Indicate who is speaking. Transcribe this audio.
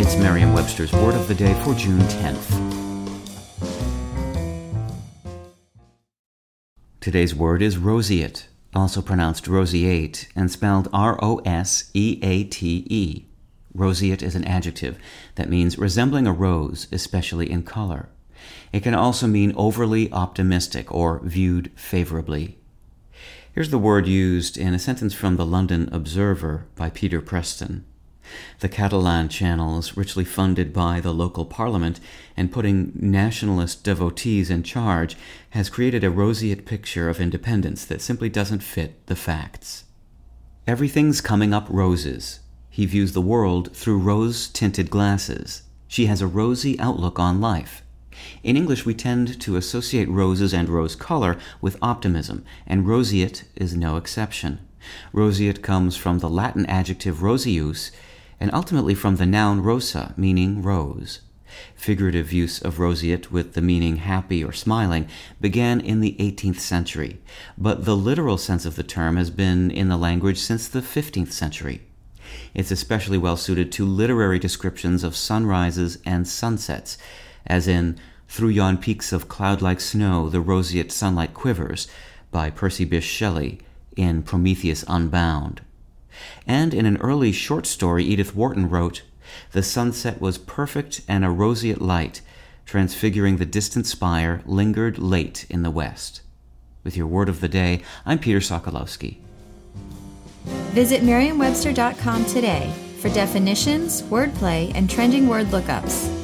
Speaker 1: It's Merriam Webster's Word of the Day for June 10th. Today's word is roseate, also pronounced roseate and spelled R O S E A T E. Roseate is an adjective that means resembling a rose, especially in color. It can also mean overly optimistic or viewed favorably. Here's the word used in a sentence from the London Observer by Peter Preston. The Catalan channels, richly funded by the local parliament, and putting nationalist devotees in charge has created a roseate picture of independence that simply doesn't fit the facts. Everything's coming up roses. He views the world through rose tinted glasses. She has a rosy outlook on life. In English, we tend to associate roses and rose color with optimism, and roseate is no exception. Roseate comes from the Latin adjective roseus, and ultimately from the noun rosa, meaning rose. Figurative use of roseate with the meaning happy or smiling began in the 18th century, but the literal sense of the term has been in the language since the 15th century. It's especially well suited to literary descriptions of sunrises and sunsets, as in Through Yon Peaks of Cloud like Snow the Roseate Sunlight Quivers by Percy Bysshe Shelley in Prometheus Unbound. And in an early short story, Edith Wharton wrote, The sunset was perfect and a roseate light, transfiguring the distant spire, lingered late in the west. With your word of the day, I'm Peter Sokolowski.
Speaker 2: Visit Merriam-Webster.com today for definitions, wordplay, and trending word lookups.